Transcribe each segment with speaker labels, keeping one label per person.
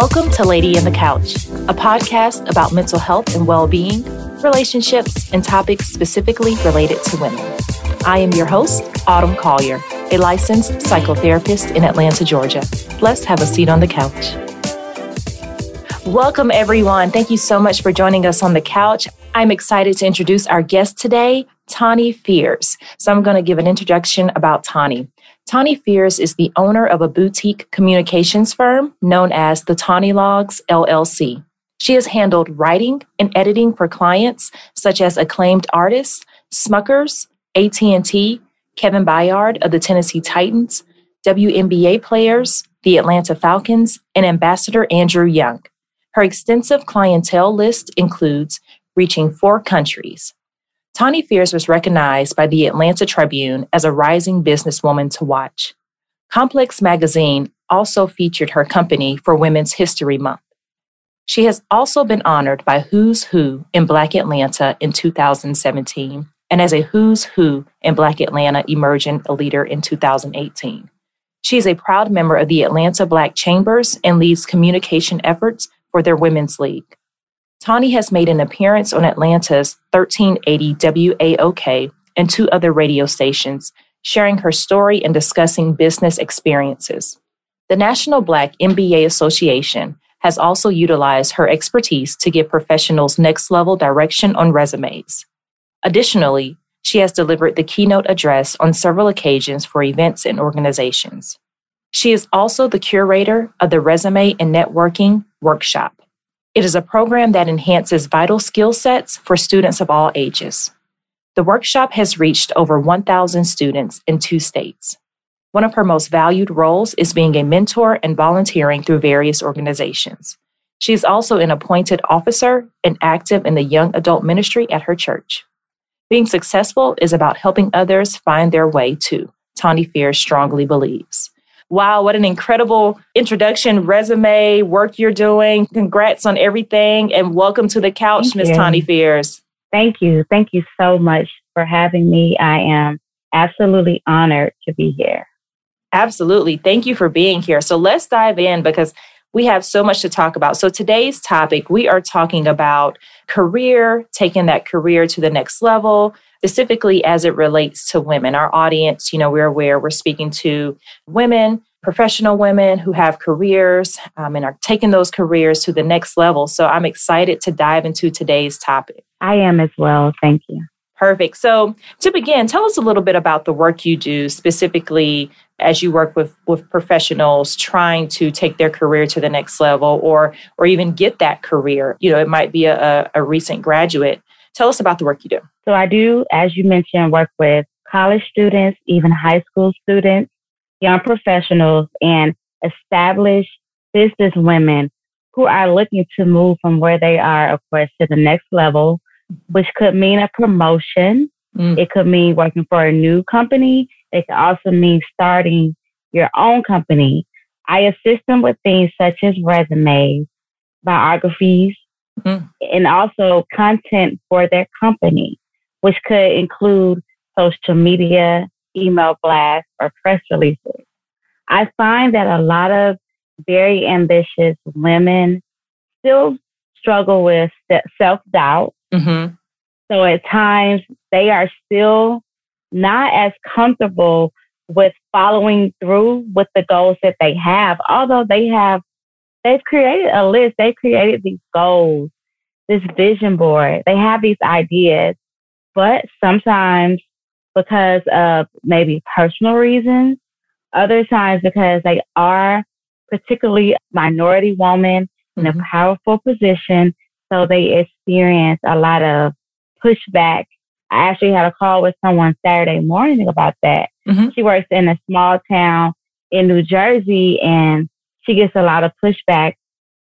Speaker 1: Welcome to Lady in the Couch, a podcast about mental health and well being, relationships, and topics specifically related to women. I am your host, Autumn Collier, a licensed psychotherapist in Atlanta, Georgia. Let's have a seat on the couch. Welcome, everyone. Thank you so much for joining us on the couch. I'm excited to introduce our guest today, Tawny Fears. So, I'm going to give an introduction about Tawny. Tawny Fears is the owner of a boutique communications firm known as the Tawny Logs LLC. She has handled writing and editing for clients such as acclaimed artists, Smuckers, AT&T, Kevin Byard of the Tennessee Titans, WNBA players, the Atlanta Falcons, and Ambassador Andrew Young. Her extensive clientele list includes reaching four countries. Tawny Fears was recognized by the Atlanta Tribune as a rising businesswoman to watch. Complex magazine also featured her company for Women's History Month. She has also been honored by Who's Who in Black Atlanta in 2017 and as a Who's Who in Black Atlanta Emerging Leader in 2018. She is a proud member of the Atlanta Black Chambers and leads communication efforts for their Women's League. Tawny has made an appearance on Atlanta's 1380 WAOK and two other radio stations, sharing her story and discussing business experiences. The National Black MBA Association has also utilized her expertise to give professionals next level direction on resumes. Additionally, she has delivered the keynote address on several occasions for events and organizations. She is also the curator of the Resume and Networking Workshop. It is a program that enhances vital skill sets for students of all ages. The workshop has reached over 1,000 students in two states. One of her most valued roles is being a mentor and volunteering through various organizations. She is also an appointed officer and active in the young adult ministry at her church. Being successful is about helping others find their way too, Tawny Fears strongly believes. Wow, what an incredible introduction, resume, work you're doing. Congrats on everything and welcome to the couch, Miss Tawny Fears.
Speaker 2: Thank you. Thank you so much for having me. I am absolutely honored to be here.
Speaker 1: Absolutely. Thank you for being here. So let's dive in because we have so much to talk about. So today's topic, we are talking about career, taking that career to the next level, specifically as it relates to women. Our audience, you know, we're aware we're speaking to women, professional women who have careers um, and are taking those careers to the next level. So I'm excited to dive into today's topic.
Speaker 2: I am as well. Thank you.
Speaker 1: Perfect. So, to begin, tell us a little bit about the work you do specifically as you work with, with professionals trying to take their career to the next level or or even get that career. You know, it might be a, a recent graduate. Tell us about the work you do.
Speaker 2: So, I do, as you mentioned, work with college students, even high school students, young professionals, and established business women who are looking to move from where they are, of course, to the next level which could mean a promotion. Mm. It could mean working for a new company. It could also mean starting your own company. I assist them with things such as resumes, biographies, mm. and also content for their company, which could include social media, email blasts, or press releases. I find that a lot of very ambitious women still struggle with self doubt Mm-hmm. So at times they are still not as comfortable with following through with the goals that they have, although they have, they've created a list, they've created these goals, this vision board, they have these ideas, but sometimes because of maybe personal reasons, other times because they are particularly minority woman in mm-hmm. a powerful position so they experience a lot of pushback. I actually had a call with someone Saturday morning about that. Mm-hmm. She works in a small town in New Jersey and she gets a lot of pushback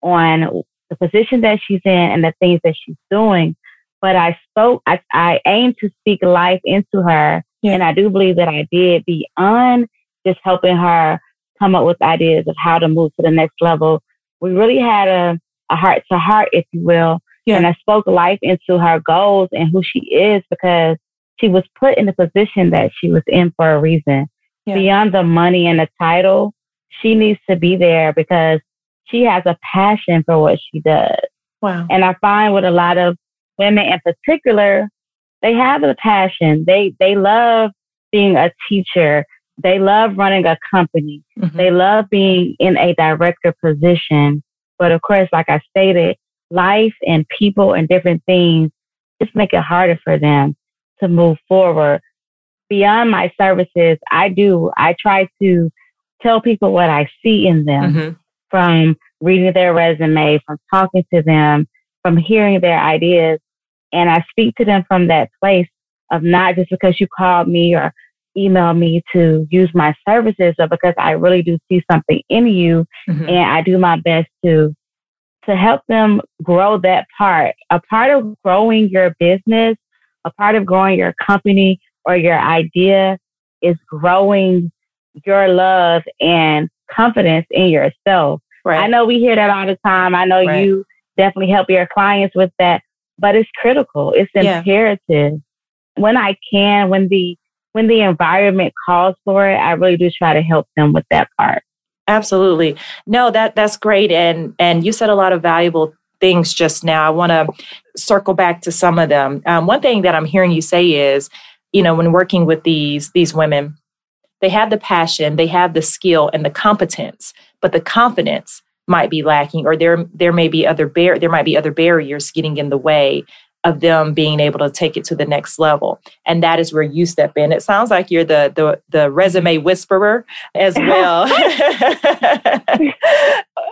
Speaker 2: on the position that she's in and the things that she's doing. But I spoke, I, I aim to speak life into her. Yeah. And I do believe that I did beyond just helping her come up with ideas of how to move to the next level. We really had a a heart to heart, if you will. Yeah. And I spoke life into her goals and who she is because she was put in the position that she was in for a reason. Yeah. Beyond the money and the title, she needs to be there because she has a passion for what she does.
Speaker 1: Wow.
Speaker 2: And I find with a lot of women in particular, they have a passion. They they love being a teacher. They love running a company. Mm-hmm. They love being in a director position. But of course, like I stated, life and people and different things just make it harder for them to move forward. Beyond my services, I do, I try to tell people what I see in them mm-hmm. from reading their resume, from talking to them, from hearing their ideas. And I speak to them from that place of not just because you called me or emailed me to use my services, but because I really do see something in you mm-hmm. and I do my best to to help them grow that part. A part of growing your business, a part of growing your company or your idea is growing your love and confidence in yourself. Right. I know we hear that all the time. I know right. you definitely help your clients with that, but it's critical. It's imperative. Yeah. When I can, when the when the environment calls for it, I really do try to help them with that part.
Speaker 1: Absolutely. No, that that's great and and you said a lot of valuable things just now. I want to circle back to some of them. Um, one thing that I'm hearing you say is, you know, when working with these these women, they have the passion, they have the skill and the competence, but the confidence might be lacking, or there there may be other bar- there might be other barriers getting in the way of them being able to take it to the next level. And that is where you step in. It sounds like you're the the, the resume whisperer as well.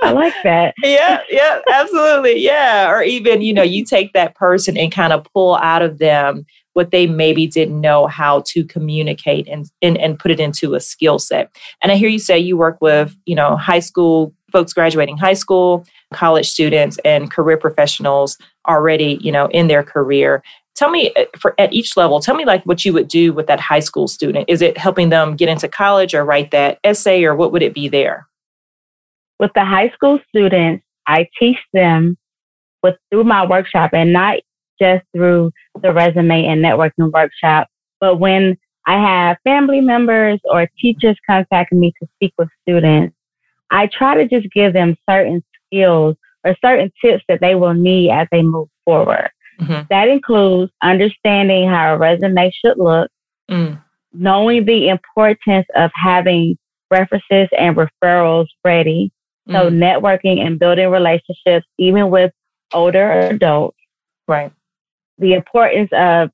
Speaker 2: I like that.
Speaker 1: yeah, yeah, absolutely. Yeah. Or even, you know, you take that person and kind of pull out of them what they maybe didn't know how to communicate and, and, and put it into a skill set. And I hear you say you work with, you know, high school folks graduating high school, college students, and career professionals already, you know, in their career. Tell me uh, for at each level, tell me like what you would do with that high school student. Is it helping them get into college or write that essay or what would it be there?
Speaker 2: With the high school students, I teach them with through my workshop and not just through the resume and networking workshop, but when I have family members or teachers contacting me to speak with students, I try to just give them certain skills or certain tips that they will need as they move forward. Mm-hmm. That includes understanding how a resume should look, mm. knowing the importance of having references and referrals ready. So mm. networking and building relationships, even with older adults.
Speaker 1: Right.
Speaker 2: The importance of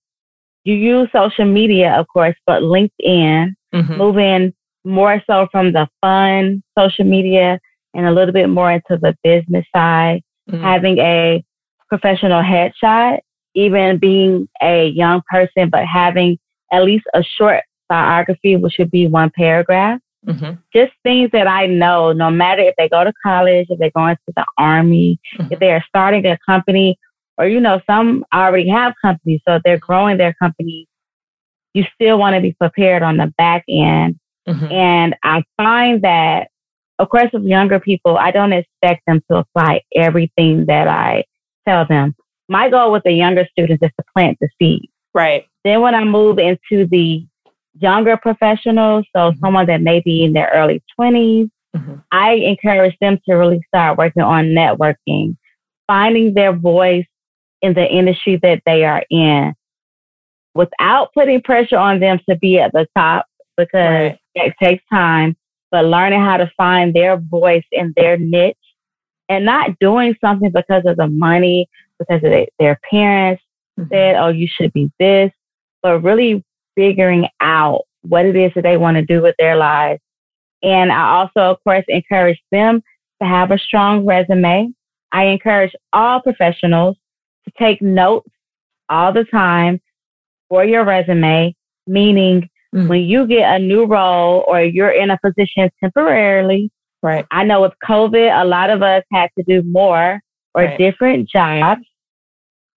Speaker 2: you use social media, of course, but LinkedIn, mm-hmm. moving more so from the fun social media and a little bit more into the business side, mm-hmm. having a professional headshot, even being a young person, but having at least a short biography, which would be one paragraph. Mm-hmm. Just things that I know, no matter if they go to college, if they're going to the army, mm-hmm. if they are starting a company, or, you know, some already have companies, so they're growing their company. You still want to be prepared on the back end. Mm-hmm. And I find that of course, with younger people, I don't expect them to apply everything that I tell them. My goal with the younger students is to plant the seed.
Speaker 1: Right.
Speaker 2: Then when I move into the younger professionals, so mm-hmm. someone that may be in their early 20s, mm-hmm. I encourage them to really start working on networking, finding their voice in the industry that they are in without putting pressure on them to be at the top because right. it takes time but learning how to find their voice in their niche and not doing something because of the money, because of their parents mm-hmm. said, oh, you should be this, but really figuring out what it is that they want to do with their lives. And I also, of course, encourage them to have a strong resume. I encourage all professionals to take notes all the time for your resume, meaning Mm-hmm. When you get a new role or you're in a position temporarily,
Speaker 1: right?
Speaker 2: I know with COVID, a lot of us had to do more or right. different jobs.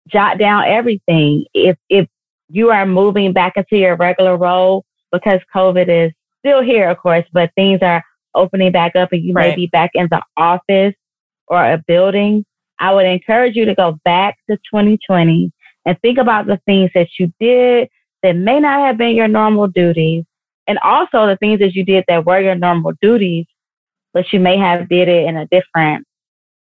Speaker 2: Jot down everything. If if you are moving back into your regular role because COVID is still here, of course, but things are opening back up and you right. may be back in the office or a building, I would encourage you to go back to 2020 and think about the things that you did that may not have been your normal duties, and also the things that you did that were your normal duties, but you may have did it in a different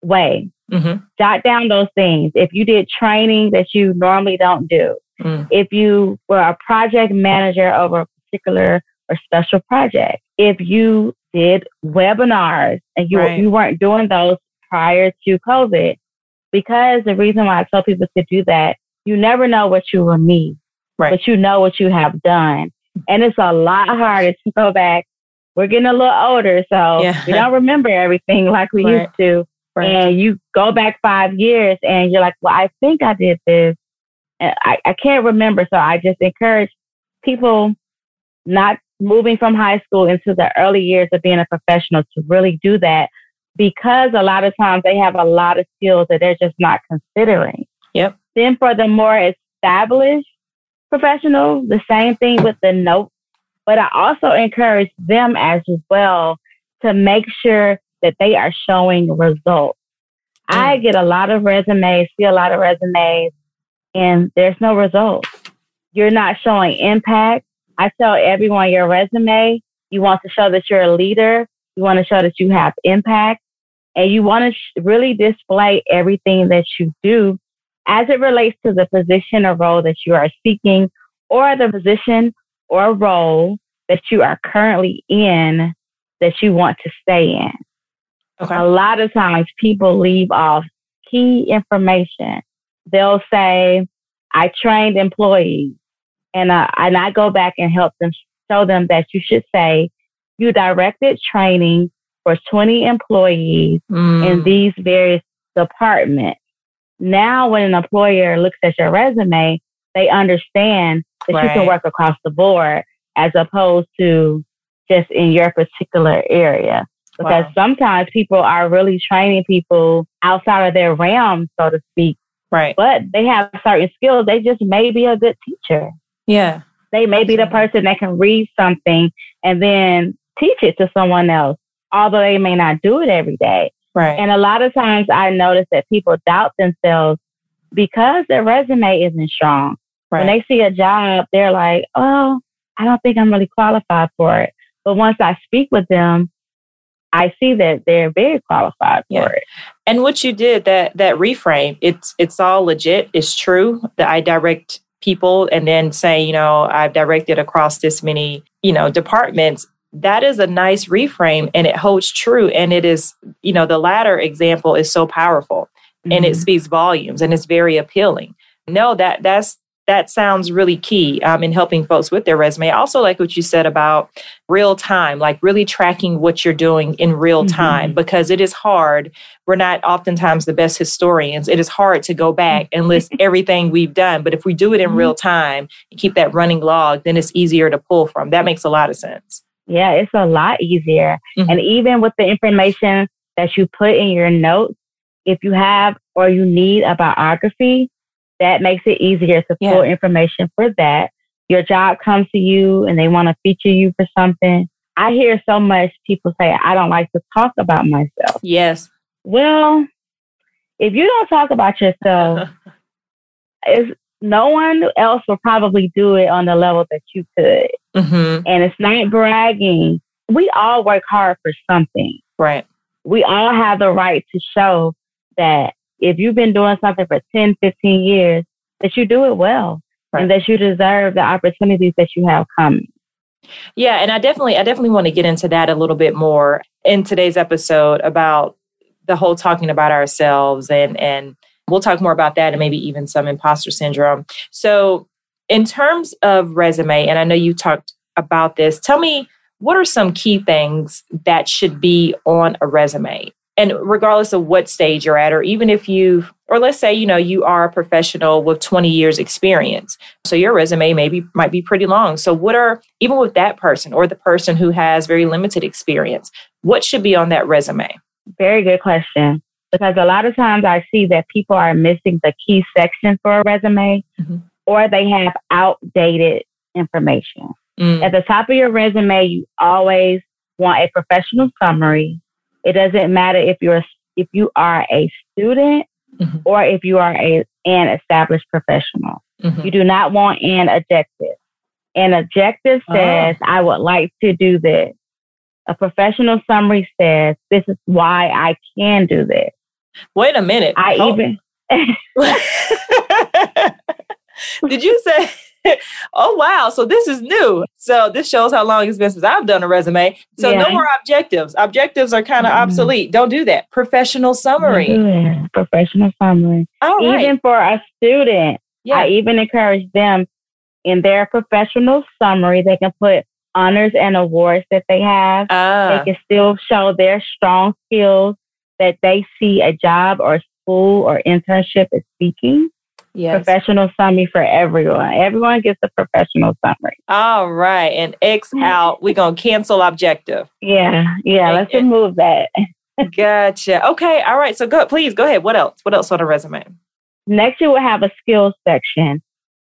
Speaker 2: way. Mm-hmm. Jot down those things. If you did training that you normally don't do, mm. if you were a project manager over a particular or special project, if you did webinars and you, right. you weren't doing those prior to COVID, because the reason why I tell people to do that, you never know what you will need, right. but you know what you have done. And it's a lot harder to go back. We're getting a little older, so yeah. we don't remember everything like we right. used to. Right. And you go back five years and you're like, well, I think I did this. And I, I can't remember. So I just encourage people not moving from high school into the early years of being a professional to really do that because a lot of times they have a lot of skills that they're just not considering.
Speaker 1: Yep.
Speaker 2: Then for the more established professional, the same thing with the note. But I also encourage them as well to make sure that they are showing results. Mm. I get a lot of resumes, see a lot of resumes, and there's no results. You're not showing impact. I tell everyone your resume, you want to show that you're a leader. You want to show that you have impact and you want to sh- really display everything that you do as it relates to the position or role that you are seeking or the position or role that you are currently in that you want to stay in. Okay. A lot of times people leave off key information. They'll say, I trained employees and, uh, and I go back and help them show them that you should say you directed training for 20 employees mm. in these various departments. Now, when an employer looks at your resume, they understand that right. you can work across the board as opposed to just in your particular area. Because wow. sometimes people are really training people outside of their realm, so to speak.
Speaker 1: Right.
Speaker 2: But they have certain skills. They just may be a good teacher.
Speaker 1: Yeah.
Speaker 2: They may be the person that can read something and then teach it to someone else, although they may not do it every day.
Speaker 1: Right.
Speaker 2: And a lot of times I notice that people doubt themselves because their resume isn't strong. Right. When they see a job, they're like, oh, I don't think I'm really qualified for it. But once I speak with them, I see that they're very qualified yeah. for it.
Speaker 1: And what you did, that that reframe, it's it's all legit, it's true that I direct people and then say, you know, I've directed across this many, you know, departments. That is a nice reframe and it holds true. And it is, you know, the latter example is so powerful mm-hmm. and it mm-hmm. speaks volumes and it's very appealing. No, that that's that sounds really key um, in helping folks with their resume. I also like what you said about real time, like really tracking what you're doing in real mm-hmm. time, because it is hard. We're not oftentimes the best historians. It is hard to go back and list everything we've done. But if we do it in mm-hmm. real time and keep that running log, then it's easier to pull from. That makes a lot of sense.
Speaker 2: Yeah, it's a lot easier. Mm-hmm. And even with the information that you put in your notes, if you have or you need a biography, that makes it easier to pull yeah. information for that. Your job comes to you and they want to feature you for something. I hear so much people say, I don't like to talk about myself.
Speaker 1: Yes.
Speaker 2: Well, if you don't talk about yourself, it's, no one else will probably do it on the level that you could. Mm-hmm. And it's not bragging. We all work hard for something.
Speaker 1: Right.
Speaker 2: We all have the right to show that if you've been doing something for 10, 15 years, that you do it well right. and that you deserve the opportunities that you have coming.
Speaker 1: Yeah, and I definitely I definitely want to get into that a little bit more in today's episode about the whole talking about ourselves and and we'll talk more about that and maybe even some imposter syndrome. So, in terms of resume, and I know you talked about this, tell me what are some key things that should be on a resume? and regardless of what stage you're at or even if you or let's say you know you are a professional with 20 years experience so your resume maybe might be pretty long so what are even with that person or the person who has very limited experience what should be on that resume
Speaker 2: very good question because a lot of times i see that people are missing the key section for a resume mm-hmm. or they have outdated information mm. at the top of your resume you always want a professional summary it doesn't matter if you're if you are a student mm-hmm. or if you are a an established professional. Mm-hmm. You do not want an objective. An objective oh. says, oh. I would like to do this. A professional summary says, this is why I can do this.
Speaker 1: Wait a minute.
Speaker 2: I oh. even.
Speaker 1: Did you say? oh wow! So this is new. So this shows how long it's been since I've done a resume. So yeah. no more objectives. Objectives are kind of mm-hmm. obsolete. Don't do that. Professional summary.
Speaker 2: Professional summary. All right. Even for a student, yeah. I even encourage them in their professional summary. They can put honors and awards that they have. They can still show their strong skills that they see a job or school or internship is speaking. Yes. Professional summary for everyone. Everyone gets a professional summary.
Speaker 1: All right. And X out. We're going to cancel objective.
Speaker 2: Yeah. Yeah. let's remove that.
Speaker 1: gotcha. Okay. All right. So go, please go ahead. What else? What else on a resume?
Speaker 2: Next, you will have a skills section.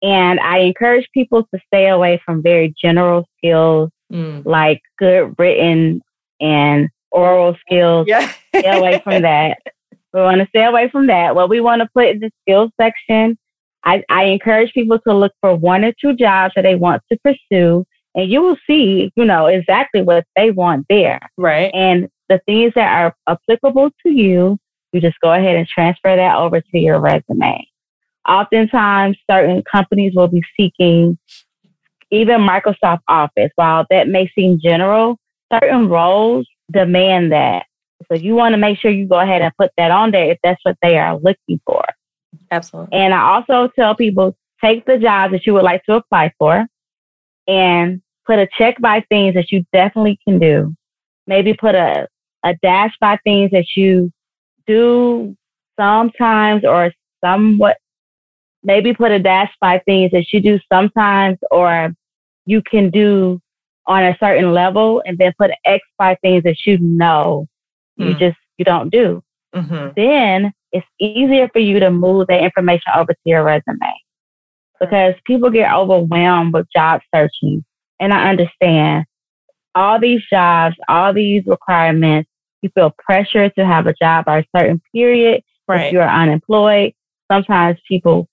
Speaker 2: And I encourage people to stay away from very general skills mm. like good written and oral skills. Yeah. stay away from that. We want to stay away from that. What we want to put in the skills section, I, I encourage people to look for one or two jobs that they want to pursue, and you will see, you know, exactly what they want there.
Speaker 1: Right.
Speaker 2: And the things that are applicable to you, you just go ahead and transfer that over to your resume. Oftentimes, certain companies will be seeking even Microsoft Office. While that may seem general, certain roles demand that. So you want to make sure you go ahead and put that on there if that's what they are looking for.
Speaker 1: Absolutely.
Speaker 2: And I also tell people take the jobs that you would like to apply for and put a check by things that you definitely can do. Maybe put a, a dash by things that you do sometimes or somewhat. Maybe put a dash by things that you do sometimes or you can do on a certain level and then put X by things that you know you mm. just you don't do. Mm-hmm. Then it's easier for you to move that information over to your resume because people get overwhelmed with job searching. And I understand all these jobs, all these requirements, you feel pressure to have a job by a certain period. Right. If you're unemployed, sometimes people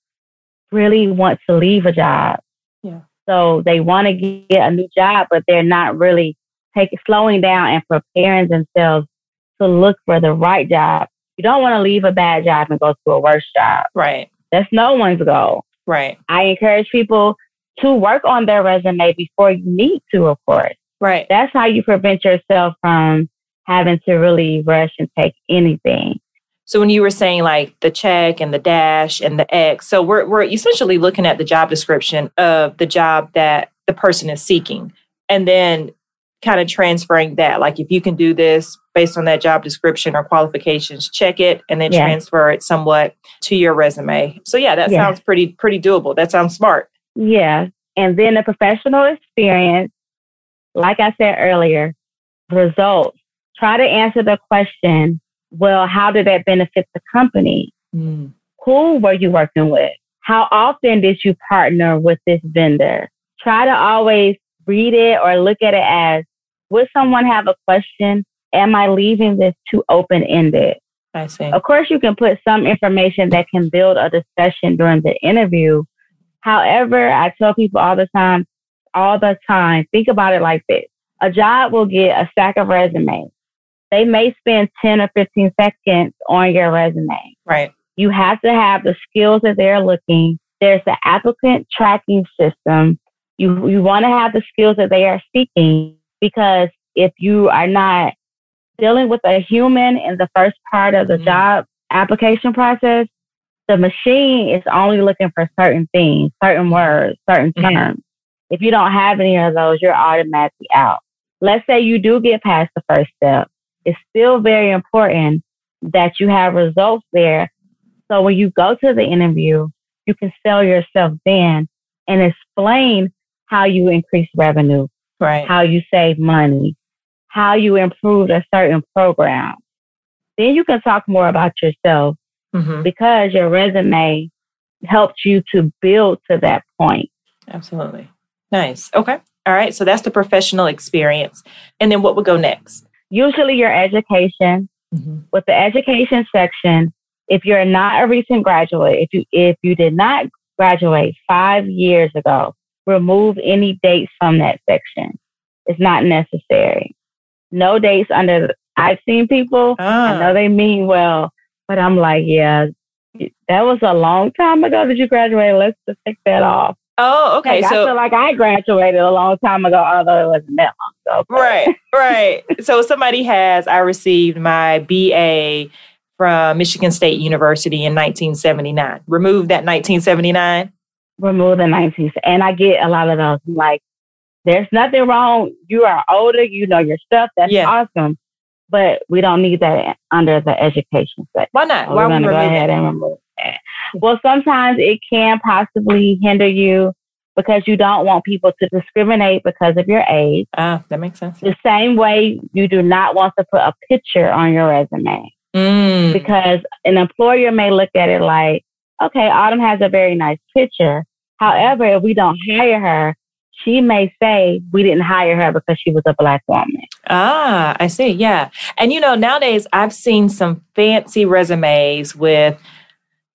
Speaker 2: really want to leave a job. So they want to get a new job, but they're not really taking slowing down and preparing themselves to look for the right job. You don't want to leave a bad job and go to a worse job.
Speaker 1: Right.
Speaker 2: That's no one's goal.
Speaker 1: Right.
Speaker 2: I encourage people to work on their resume before you need to, of course.
Speaker 1: Right.
Speaker 2: That's how you prevent yourself from having to really rush and take anything.
Speaker 1: So when you were saying like the check and the dash and the X, so we're we're essentially looking at the job description of the job that the person is seeking. And then kind of transferring that. Like if you can do this based on that job description or qualifications, check it and then yeah. transfer it somewhat to your resume. So yeah, that yeah. sounds pretty pretty doable. That sounds smart.
Speaker 2: Yeah. And then the professional experience, like I said earlier, results. Try to answer the question, well, how did that benefit the company? Mm. Who were you working with? How often did you partner with this vendor? Try to always read it or look at it as would someone have a question? Am I leaving this too open ended?
Speaker 1: I see.
Speaker 2: Of course, you can put some information that can build a discussion during the interview. However, I tell people all the time, all the time, think about it like this. A job will get a stack of resumes. They may spend 10 or 15 seconds on your resume.
Speaker 1: Right.
Speaker 2: You have to have the skills that they're looking. There's the applicant tracking system. You, you want to have the skills that they are seeking because if you are not dealing with a human in the first part of the mm-hmm. job application process, the machine is only looking for certain things, certain words, certain mm-hmm. terms. If you don't have any of those, you're automatically out. Let's say you do get past the first step. It's still very important that you have results there. So when you go to the interview, you can sell yourself then and explain how you increase revenue,
Speaker 1: right.
Speaker 2: how you save money, how you improved a certain program. Then you can talk more about yourself mm-hmm. because your resume helped you to build to that point.
Speaker 1: Absolutely. Nice. Okay. All right. So that's the professional experience. And then what would go next?
Speaker 2: Usually your education. Mm-hmm. With the education section, if you're not a recent graduate, if you if you did not graduate five years ago, remove any dates from that section. It's not necessary. No dates under, I've seen people, ah. I know they mean well, But I'm like, yeah, that was a long time ago that you graduated. Let's just take that off.
Speaker 1: Oh, okay.
Speaker 2: Like, so I feel like I graduated a long time ago, although it wasn't that long ago.
Speaker 1: Right, right. so somebody has. I received my BA from Michigan State University in 1979. Remove that 1979.
Speaker 2: Remove the 19, and I get a lot of those. Like, there's nothing wrong. You are older. You know your stuff. That's yeah. awesome. But we don't need that under the education section.
Speaker 1: Why not?
Speaker 2: So Why to go ahead and remove that. Well, sometimes it can possibly hinder you because you don't want people to discriminate because of your age.
Speaker 1: Ah, that makes sense.
Speaker 2: The same way you do not want to put a picture on your resume.
Speaker 1: Mm.
Speaker 2: Because an employer may look at it like, okay, Autumn has a very nice picture. However, if we don't hire her, she may say we didn't hire her because she was a black woman.
Speaker 1: Ah, I see. Yeah. And you know, nowadays I've seen some fancy resumes with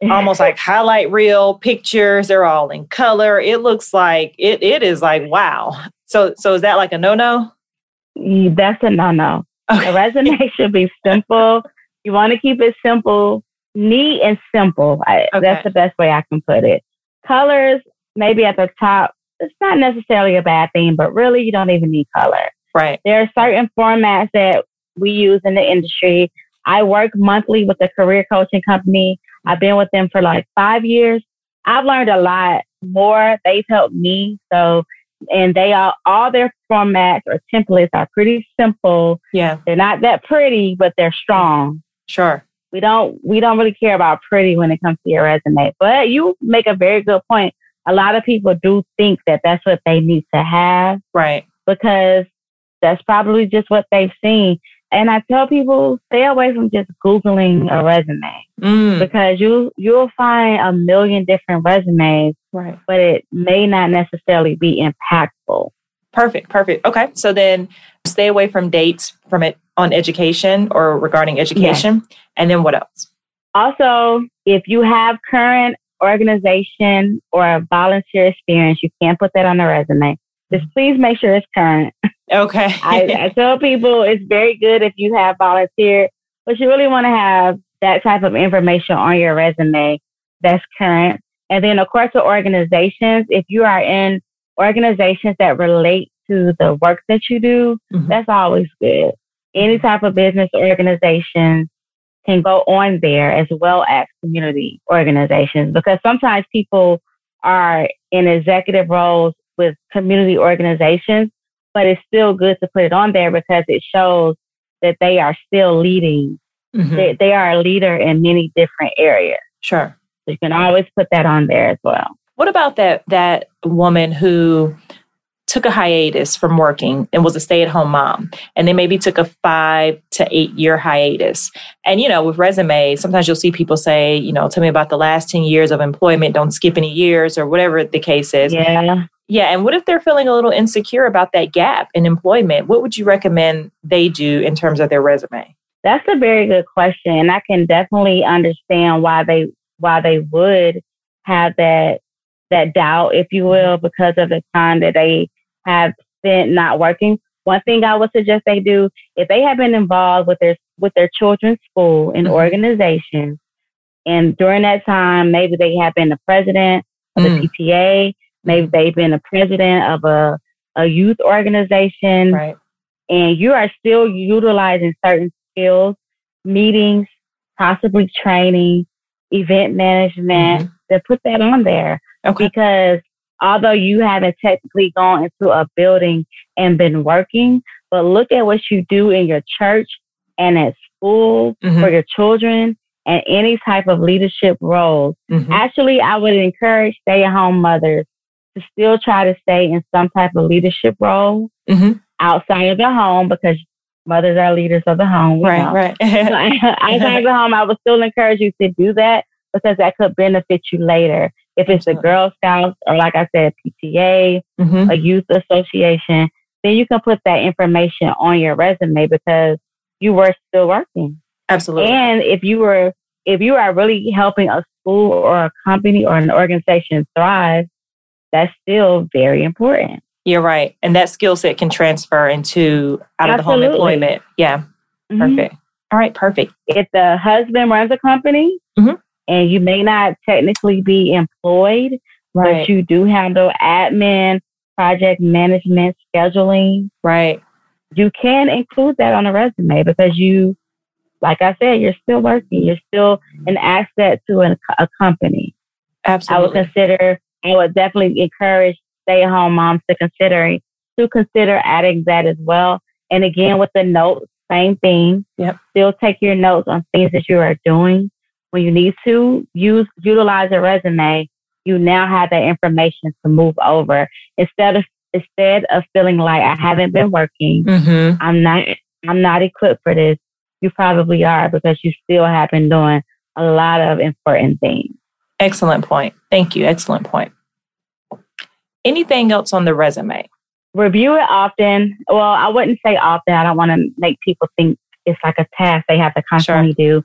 Speaker 1: almost like highlight reel pictures. They're all in color. It looks like it it is like wow. So so is that like a no-no?
Speaker 2: Mm, that's a no-no. Okay. A resume should be simple. You want to keep it simple, neat and simple. I, okay. That's the best way I can put it. Colors, maybe at the top, it's not necessarily a bad thing, but really you don't even need color.
Speaker 1: Right.
Speaker 2: There are certain formats that we use in the industry. I work monthly with a career coaching company. I've been with them for like five years. I've learned a lot more. They've helped me. So, and they are all their formats or templates are pretty simple.
Speaker 1: Yeah.
Speaker 2: They're not that pretty, but they're strong.
Speaker 1: Sure.
Speaker 2: We don't we don't really care about pretty when it comes to your resume. But you make a very good point a lot of people do think that that's what they need to have.
Speaker 1: Right.
Speaker 2: Because that's probably just what they've seen. And I tell people stay away from just Googling a resume
Speaker 1: mm.
Speaker 2: because you you'll find a million different resumes,
Speaker 1: right?
Speaker 2: But it may not necessarily be impactful.
Speaker 1: Perfect, perfect. Okay, so then stay away from dates from it on education or regarding education, yes. and then what else?
Speaker 2: Also, if you have current organization or a volunteer experience, you can't put that on the resume. Just please make sure it's current.
Speaker 1: Okay.
Speaker 2: I, I tell people it's very good if you have volunteered, but you really want to have that type of information on your resume that's current. And then, of course, the organizations, if you are in organizations that relate to the work that you do, mm-hmm. that's always good. Any type of business organizations, can go on there as well as community organizations because sometimes people are in executive roles with community organizations, but it's still good to put it on there because it shows that they are still leading. Mm-hmm. They, they are a leader in many different areas.
Speaker 1: Sure.
Speaker 2: So you can always put that on there as well.
Speaker 1: What about that that woman who took a hiatus from working and was a stay at home mom. And they maybe took a five to eight year hiatus. And, you know, with resumes, sometimes you'll see people say, you know, tell me about the last 10 years of employment, don't skip any years or whatever the case is.
Speaker 2: Yeah.
Speaker 1: Yeah. And what if they're feeling a little insecure about that gap in employment? What would you recommend they do in terms of their resume?
Speaker 2: That's a very good question. and I can definitely understand why they why they would have that that doubt, if you will, because of the time that they have spent not working, one thing I would suggest they do if they have been involved with their with their children's school and mm-hmm. organizations, and during that time, maybe they have been the president of mm. the PTA, maybe they've been the president of a a youth organization,
Speaker 1: right.
Speaker 2: and you are still utilizing certain skills, meetings, possibly training, event management. Mm-hmm. To put that on there
Speaker 1: okay.
Speaker 2: because although you haven't technically gone into a building and been working, but look at what you do in your church and at school mm-hmm. for your children and any type of leadership roles. Mm-hmm. Actually, I would encourage stay at home mothers to still try to stay in some type of leadership role
Speaker 1: mm-hmm.
Speaker 2: outside of the home because mothers are leaders of the home.
Speaker 1: Right, know. right.
Speaker 2: outside of the home, I would still encourage you to do that because that could benefit you later. If it's the Girl Scouts or, like I said, PTA,
Speaker 1: mm-hmm.
Speaker 2: a youth association, then you can put that information on your resume because you were still working.
Speaker 1: Absolutely.
Speaker 2: And if you were, if you are really helping a school or a company or an organization thrive, that's still very important.
Speaker 1: You're right. And that skill set can transfer into out Absolutely. of the home employment. Yeah. Mm-hmm. Perfect. All right, perfect.
Speaker 2: If the husband runs a company mm-hmm. and you may not technically be employed, right. but you do handle admin, project management, scheduling.
Speaker 1: Right.
Speaker 2: You can include that on a resume because you, like I said, you're still working. You're still an asset to a, a company.
Speaker 1: Absolutely.
Speaker 2: I would consider, I would definitely encourage stay at home moms to consider, to consider adding that as well. And again, with the notes, same thing.
Speaker 1: Yep.
Speaker 2: Still take your notes on things that you are doing. When you need to use, utilize a resume, you now have that information to move over instead of, instead of feeling like I haven't been working. Mm-hmm. I'm not, I'm not equipped for this. You probably are because you still have been doing a lot of important things.
Speaker 1: Excellent point. Thank you. Excellent point. Anything else on the resume?
Speaker 2: Review it often. Well, I wouldn't say often. I don't want to make people think it's like a task they have to constantly sure. do.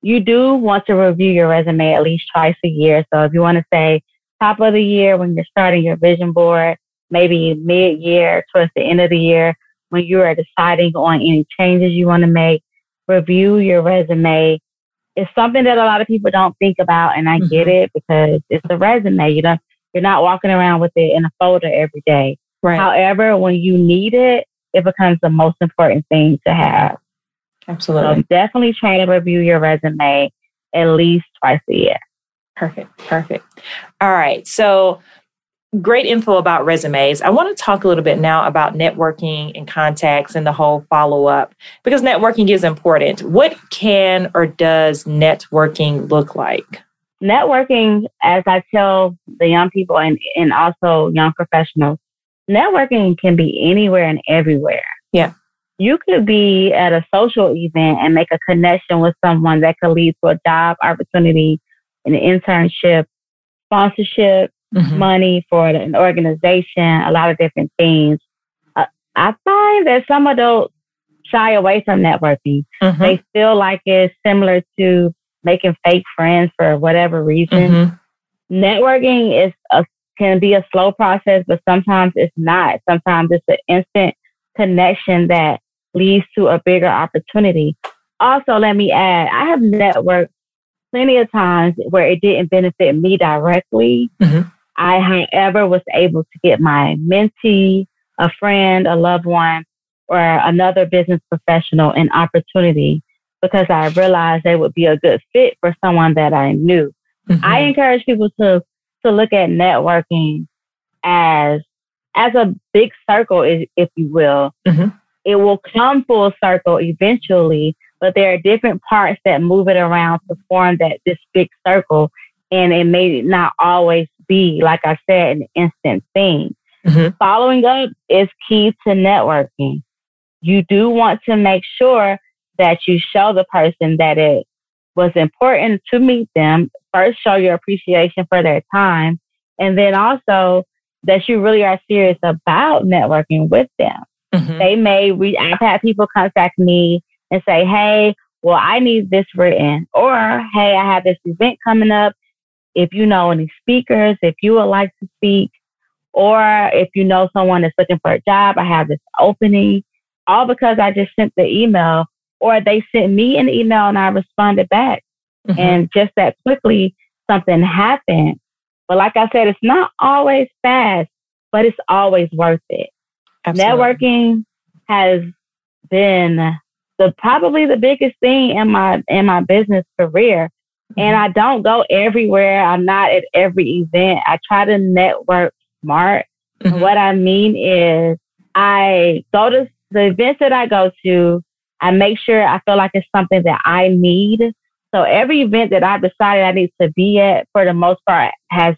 Speaker 2: You do want to review your resume at least twice a year. So if you want to say top of the year when you're starting your vision board, maybe mid year towards the end of the year when you are deciding on any changes you want to make, review your resume. It's something that a lot of people don't think about, and I mm-hmm. get it because it's a resume. You don't you're not walking around with it in a folder every day. Right. However, when you need it, it becomes the most important thing to have.
Speaker 1: Absolutely.
Speaker 2: So definitely try to review your resume at least twice a year.
Speaker 1: Perfect. Perfect. All right. So great info about resumes. I want to talk a little bit now about networking and contacts and the whole follow up because networking is important. What can or does networking look like?
Speaker 2: networking, as I tell the young people and, and also young professionals, networking can be anywhere and everywhere.
Speaker 1: Yeah.
Speaker 2: You could be at a social event and make a connection with someone that could lead to a job opportunity, an internship, sponsorship, mm-hmm. money for an organization, a lot of different things. Uh, I find that some adults shy away from networking. Mm-hmm. They feel like it's similar to making fake friends for whatever reason. Mm-hmm. Networking is a, can be a slow process, but sometimes it's not. Sometimes it's an instant connection that leads to a bigger opportunity. Also, let me add, I have networked plenty of times where it didn't benefit me directly. Mm-hmm. I, however, was able to get my mentee, a friend, a loved one, or another business professional an opportunity because I realized they would be a good fit for someone that I knew. Mm-hmm. I encourage people to to look at networking as as a big circle, if you will. Mm-hmm. It will come full circle eventually, but there are different parts that move it around to form that this big circle, and it may not always be, like I said, an instant thing. Mm-hmm. Following up is key to networking. You do want to make sure that you show the person that it was important to meet them. First, show your appreciation for their time, and then also that you really are serious about networking with them. Mm-hmm. They may reach, I've had people contact me and say, Hey, well, I need this written, or Hey, I have this event coming up. If you know any speakers, if you would like to speak, or if you know someone that's looking for a job, I have this opening, all because I just sent the email or they sent me an email and I responded back. Mm-hmm. And just that quickly, something happened. But like I said, it's not always fast, but it's always worth it. Absolutely. Networking has been the probably the biggest thing in my in my business career. And I don't go everywhere. I'm not at every event. I try to network smart. Mm-hmm. What I mean is I go to the events that I go to, I make sure I feel like it's something that I need. So every event that I've decided I need to be at, for the most part, has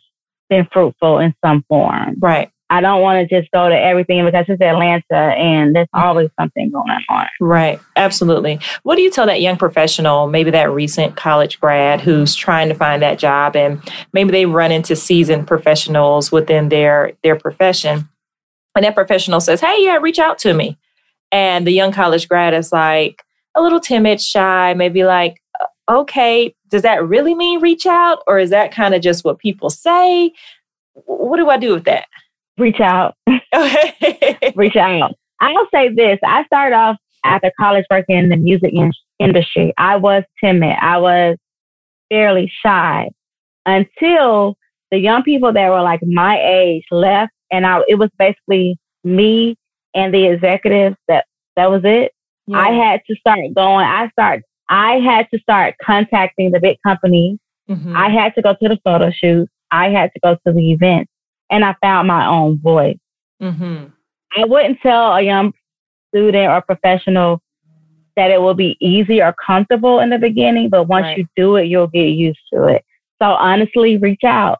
Speaker 2: been fruitful in some form.
Speaker 1: Right.
Speaker 2: I don't want to just go to everything because it's Atlanta and there's always something going on.
Speaker 1: Right. Absolutely. What do you tell that young professional, maybe that recent college grad who's trying to find that job and maybe they run into seasoned professionals within their their profession and that professional says, "Hey, yeah, reach out to me." And the young college grad is like a little timid, shy, maybe like, okay, does that really mean reach out? Or is that kind of just what people say? What do I do with that?
Speaker 2: Reach out. reach out. I'll say this. I started off after college working in the music in- industry. I was timid. I was fairly shy until the young people that were like my age left and I, it was basically me and the executives that that was it. Yeah. I had to start going. I start. I had to start contacting the big companies. Mm-hmm. I had to go to the photo shoots. I had to go to the events, and I found my own voice. Mm-hmm. I wouldn't tell a young student or professional that it will be easy or comfortable in the beginning, but once right. you do it, you'll get used to it. So honestly, reach out.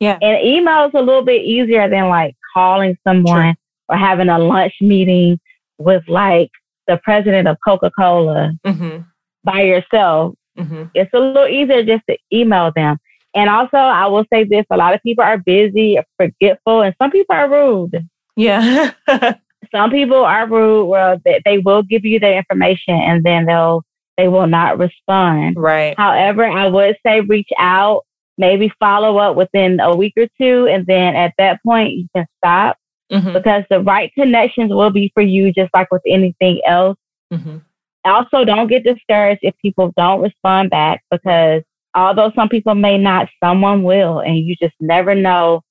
Speaker 1: Yeah.
Speaker 2: And email is a little bit easier than like calling someone or having a lunch meeting with like the president of Coca Cola mm-hmm. by yourself. Mm-hmm. It's a little easier just to email them. And also, I will say this a lot of people are busy, forgetful, and some people are rude.
Speaker 1: Yeah.
Speaker 2: some people are rude where they, they will give you their information and then they'll they will not respond.
Speaker 1: Right.
Speaker 2: However, I would say reach out, maybe follow up within a week or two, and then at that point you can stop mm-hmm. because the right connections will be for you, just like with anything else. Mm-hmm. Also, don't get discouraged if people don't respond back because although some people may not, someone will, and you just never know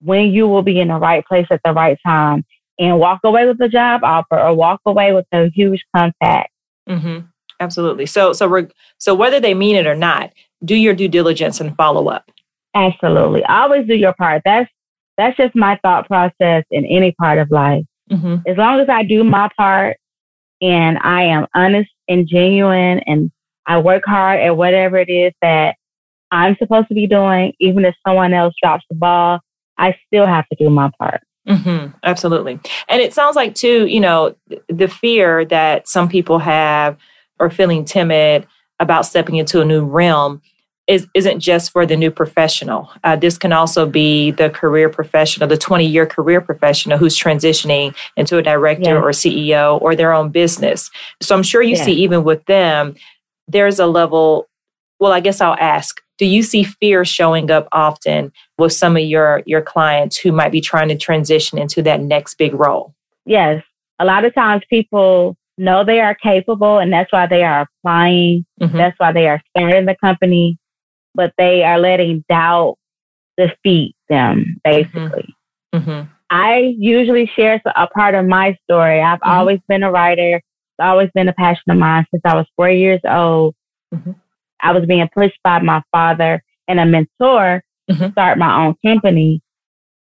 Speaker 2: when you will be in the right place at the right time and walk away with a job offer or walk away with a huge contact.
Speaker 1: Mm-hmm. Absolutely. So, so we're, so whether they mean it or not, do your due diligence and follow up.
Speaker 2: Absolutely. Always do your part. That's that's just my thought process in any part of life. Mm-hmm. As long as I do my part and I am honest and genuine and I work hard at whatever it is that I'm supposed to be doing, even if someone else drops the ball, I still have to do my part.
Speaker 1: Mm-hmm, absolutely. And it sounds like, too, you know, the fear that some people have or feeling timid about stepping into a new realm is, isn't just for the new professional. Uh, this can also be the career professional, the 20 year career professional who's transitioning into a director yeah. or CEO or their own business. So I'm sure you yeah. see, even with them, there's a level. Well, I guess I'll ask do you see fear showing up often with some of your your clients who might be trying to transition into that next big role
Speaker 2: yes a lot of times people know they are capable and that's why they are applying mm-hmm. that's why they are starting the company but they are letting doubt defeat them, basically. Mm-hmm. Mm-hmm. I usually share a part of my story. I've mm-hmm. always been a writer. Always been a passion of mine since I was four years old. Mm-hmm. I was being pushed by my father and a mentor to mm-hmm. start my own company.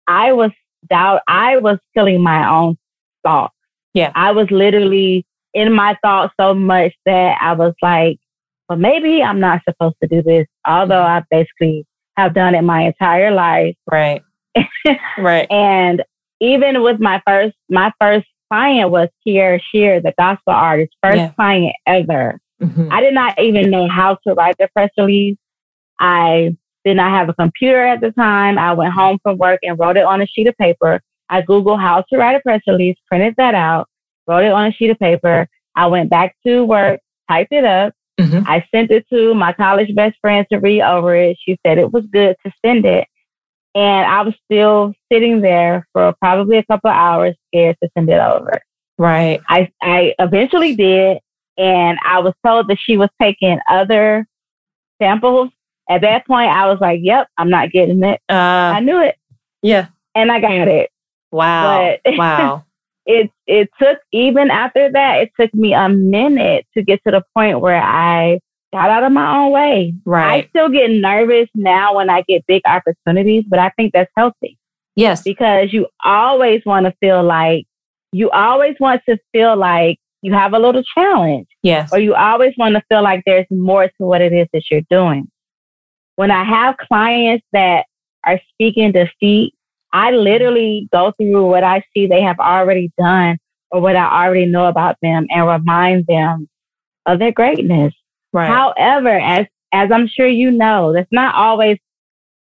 Speaker 2: I was doubt. I was killing my own thoughts.
Speaker 1: Yeah.
Speaker 2: I was literally in my thoughts so much that I was like, well, maybe I'm not supposed to do this, although I basically have done it my entire life.
Speaker 1: Right. right.
Speaker 2: And even with my first, my first client was Kierra Sheard, the gospel artist, first yeah. client ever. Mm-hmm. I did not even know how to write the press release. I did not have a computer at the time. I went home from work and wrote it on a sheet of paper. I Googled how to write a press release, printed that out, wrote it on a sheet of paper. I went back to work, typed it up, Mm-hmm. I sent it to my college best friend to read over it. She said it was good to send it. And I was still sitting there for probably a couple of hours, scared to send it over.
Speaker 1: Right.
Speaker 2: I, I eventually did. And I was told that she was taking other samples. At that point, I was like, yep, I'm not getting it. Uh, I knew it.
Speaker 1: Yeah.
Speaker 2: And I got it.
Speaker 1: Wow. But wow.
Speaker 2: it it took even after that, it took me a minute to get to the point where I got out of my own way.
Speaker 1: Right.
Speaker 2: I still get nervous now when I get big opportunities, but I think that's healthy.
Speaker 1: Yes.
Speaker 2: Because you always want to feel like you always want to feel like you have a little challenge.
Speaker 1: Yes.
Speaker 2: Or you always want to feel like there's more to what it is that you're doing. When I have clients that are speaking defeat I literally go through what I see they have already done or what I already know about them and remind them of their greatness.
Speaker 1: Right.
Speaker 2: However, as as I'm sure you know, that's not always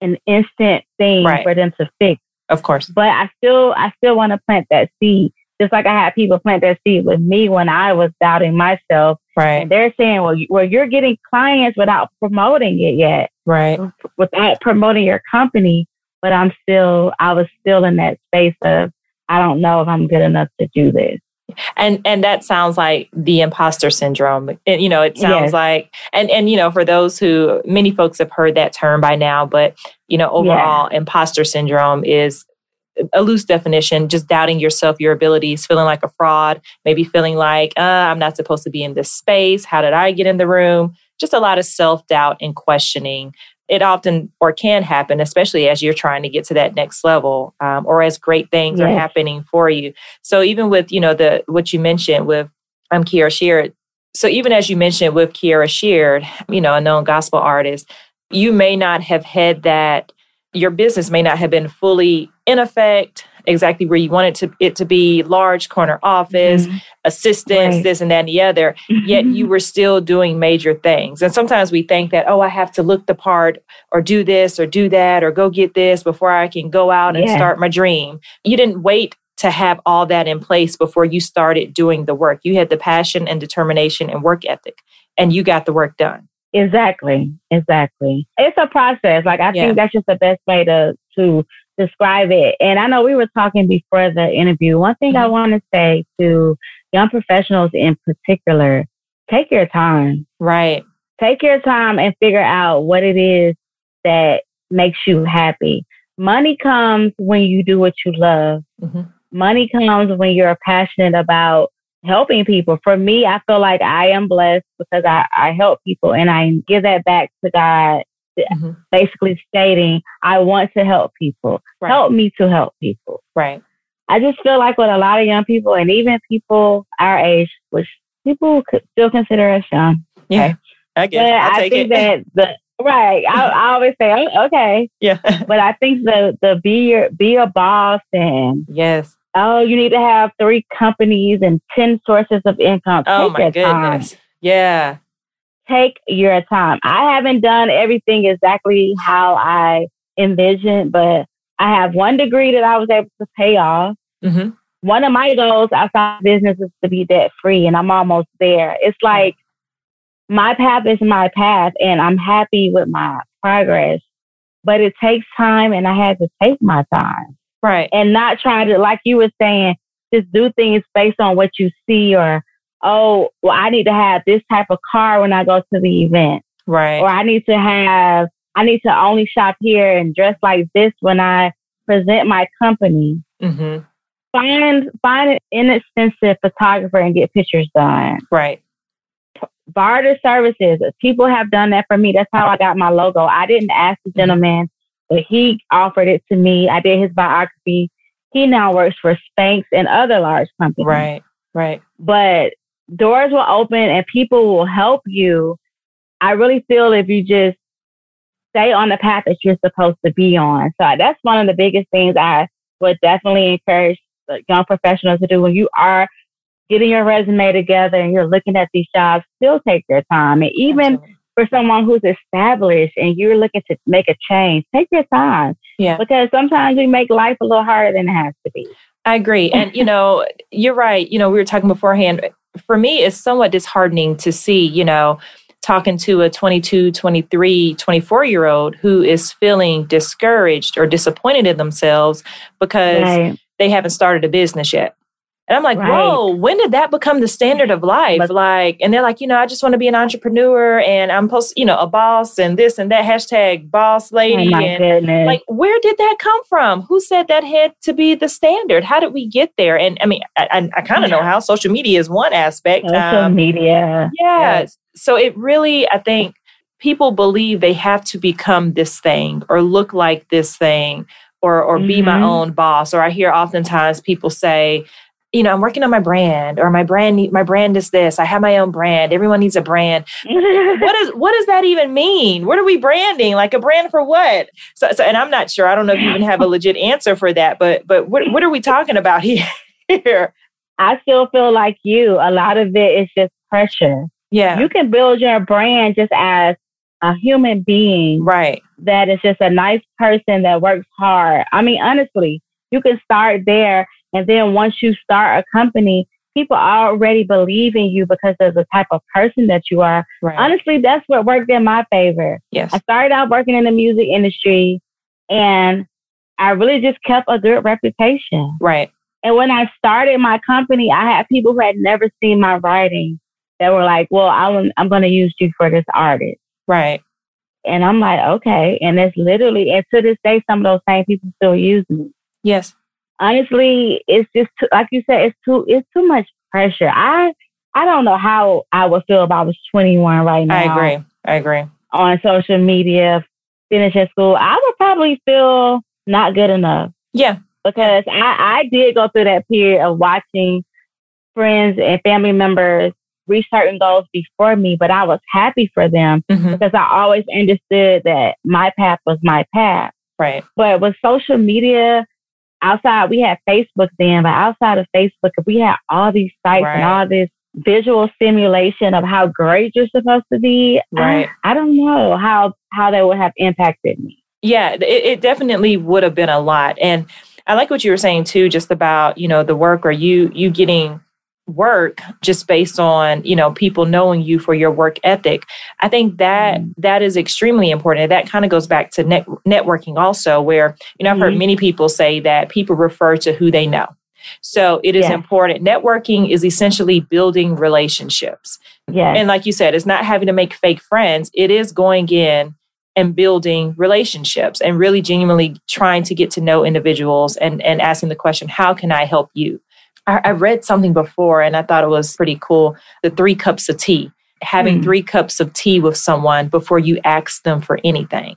Speaker 2: an instant thing right. for them to fix.
Speaker 1: Of course.
Speaker 2: But I still I still want to plant that seed. Just like I had people plant that seed with me when I was doubting myself.
Speaker 1: Right.
Speaker 2: And they're saying, well, you, well, you're getting clients without promoting it yet.
Speaker 1: Right.
Speaker 2: Without promoting your company but I'm still, I was still in that space of, I don't know if I'm good enough to do this.
Speaker 1: And and that sounds like the imposter syndrome. It, you know it sounds
Speaker 2: Yes.
Speaker 1: like and and you know for those who many folks have heard that term by now but you know overall imposter syndrome is a loose definition just doubting yourself your abilities feeling like a fraud maybe feeling like uh, i'm not supposed to be in this space. How did i get in the room? Just a lot of self-doubt and questioning it often or can happen especially as you're trying to get to that next level um, or as great things are happening for you so even with you know the what you mentioned with um, Kierra Sheard. So even as you mentioned with Kierra Sheard, you know, a known gospel artist, you may not have had that. Your business may not have been fully in effect, exactly where you wanted to, it to be. Large corner office,
Speaker 2: Mhm.
Speaker 1: assistants,
Speaker 2: Right.
Speaker 1: this and that and the other. Yet you were still doing major things. And sometimes we think that, oh, I have to look the part, or do this, or do that, or go get this before I can go out and
Speaker 2: Yeah.
Speaker 1: start my dream. You didn't wait to have all that in place before you started doing the work. You had the passion and determination and work ethic, and you got the work done.
Speaker 2: Exactly. Exactly. It's a process. Like I
Speaker 1: Yeah.
Speaker 2: think that's just the best way to to describe it. And I know we were talking before the interview. One thing I
Speaker 1: Mhm.
Speaker 2: want to say to young professionals in particular, take your time.
Speaker 1: Right.
Speaker 2: Take your time and figure out what it is that makes you happy. Money comes when you do what you love.
Speaker 1: hmm
Speaker 2: Money comes when you're passionate about helping people. For me, I feel like I am blessed because I, I help people and I give that back to God,
Speaker 1: hmm
Speaker 2: basically stating, I want to help people.
Speaker 1: Right.
Speaker 2: Help me to help people.
Speaker 1: Right.
Speaker 2: I just feel like with a lot of young people and even people our age, which people could still consider us young.
Speaker 1: Yeah. I guess.
Speaker 2: But I
Speaker 1: take
Speaker 2: think
Speaker 1: it.
Speaker 2: that the right. I, I always say, "Oh, okay,
Speaker 1: yeah.
Speaker 2: but I think the the be your be a boss and
Speaker 1: yes.
Speaker 2: oh, you need to have three companies and ten sources of income.
Speaker 1: Oh
Speaker 2: Take
Speaker 1: my
Speaker 2: your time.
Speaker 1: goodness. Yeah.
Speaker 2: Take your time. I haven't done everything exactly how I envisioned, but I have one degree that I was able to pay off.
Speaker 1: hmm
Speaker 2: one of my goals outside business is to be debt free and I'm almost there. It's like my path is my path and I'm happy with my progress, but it takes time and I had to take my time
Speaker 1: Right.
Speaker 2: and not try to, like you were saying, just do things based on what you see or, oh, well, I need to have this type of car when I go to the event
Speaker 1: Right.
Speaker 2: or I need to have, I need to only shop here and dress like this when I present my company
Speaker 1: hmm
Speaker 2: find find an inexpensive photographer and get pictures done.
Speaker 1: Right.
Speaker 2: Barter services. People have done that for me. That's how I got my logo. I didn't ask the gentleman, but he offered it to me. I did his biography. He now works for Spanx and other large companies.
Speaker 1: Right. Right.
Speaker 2: But doors will open and people will help you. I really feel if you just stay on the path that you're supposed to be on. So that's one of the biggest things I would definitely encourage young professionals to do when you are getting your resume together and you're looking at these jobs, still take your time. And even
Speaker 1: Absolutely.
Speaker 2: for someone who's established and you're looking to make a change, take your time.
Speaker 1: Yeah.
Speaker 2: Because sometimes we make life a little harder than it has to be.
Speaker 1: I agree. And, you know, you're right. You know, we were talking beforehand. For me, it's somewhat disheartening to see, you know, talking to a 22, 23, 24 year old who is feeling discouraged or disappointed in themselves because
Speaker 2: Right.
Speaker 1: they haven't started a business yet. And I'm like,
Speaker 2: Right.
Speaker 1: whoa, when did that become the standard of life?
Speaker 2: But-
Speaker 1: like, and they're like, you know, I just want to be an entrepreneur and I'm post, you know, a boss and this and that hashtag boss
Speaker 2: Oh
Speaker 1: lady.
Speaker 2: my
Speaker 1: and
Speaker 2: goodness.
Speaker 1: like, where did that come from? Who said that had to be the standard? How did we get there? And I mean, I, I, I kind of know how social media is one aspect.
Speaker 2: Social
Speaker 1: Um,
Speaker 2: media.
Speaker 1: yeah. So it really, I think people believe they have to become this thing or look like this thing or or be my
Speaker 2: Mhm.
Speaker 1: own boss. Or I hear oftentimes people say, you know, I'm working on my brand or my brand my brand is this. I have my own brand. Everyone needs a brand. What is what does that even mean? What are we branding? Like a brand for what? So, so and I'm not sure. I don't know if you even have a legit answer for that, but but what what are we talking about here? here?
Speaker 2: I still feel like you. A lot of it is just pressure.
Speaker 1: yeah.
Speaker 2: You can build your brand just as a human being
Speaker 1: right.
Speaker 2: that is just a nice person that works hard. I mean, honestly, you can start there. And then once you start a company, people already believe in you because of the type of person that you are.
Speaker 1: Right.
Speaker 2: Honestly, that's what worked in my favor.
Speaker 1: yes.
Speaker 2: I started out working in the music industry and I really just kept a good reputation.
Speaker 1: Right.
Speaker 2: And when I started my company, I had people who had never seen my writing that were like, well, I'm, I'm going to use you for this artist.
Speaker 1: Right.
Speaker 2: And I'm like, okay. And it's literally, and to this day, some of those same people still use me.
Speaker 1: Yes.
Speaker 2: Honestly, it's just too, like you said, it's too, it's too much pressure. I, I don't know how I would feel if I was 21 right now.
Speaker 1: I agree. I agree.
Speaker 2: On social media, finishing school, I would probably feel not good enough.
Speaker 1: Yeah.
Speaker 2: Because I, I did go through that period of watching friends and family members reach certain goals before me, but I was happy for them mm-hmm. because I always understood that my path was my path.
Speaker 1: Right.
Speaker 2: But with social media, outside, we had Facebook then, but outside of Facebook, we had all these sites right. and all this visual simulation of how great you're supposed to be.
Speaker 1: Right.
Speaker 2: I, I don't know how, how that would have impacted me.
Speaker 1: Yeah, it, it definitely would have been a lot. And I like what you were saying too, just about, you know, the work or you, you getting work just based on you know people knowing you for your work ethic. I think that mm-hmm. that is extremely important. That kind of goes back to net, networking also where you know i've heard mm-hmm. many people say that people refer to who they know. So it is yeah. important. Networking is essentially building relationships.
Speaker 2: Yeah
Speaker 1: and like you said it's not having to make fake friends. It is going in and building relationships and really genuinely trying to get to know individuals and and asking the question how can i help you I, I read something before and I thought it was pretty cool. The three cups of tea, having mm. three cups of tea with someone before you ask them for anything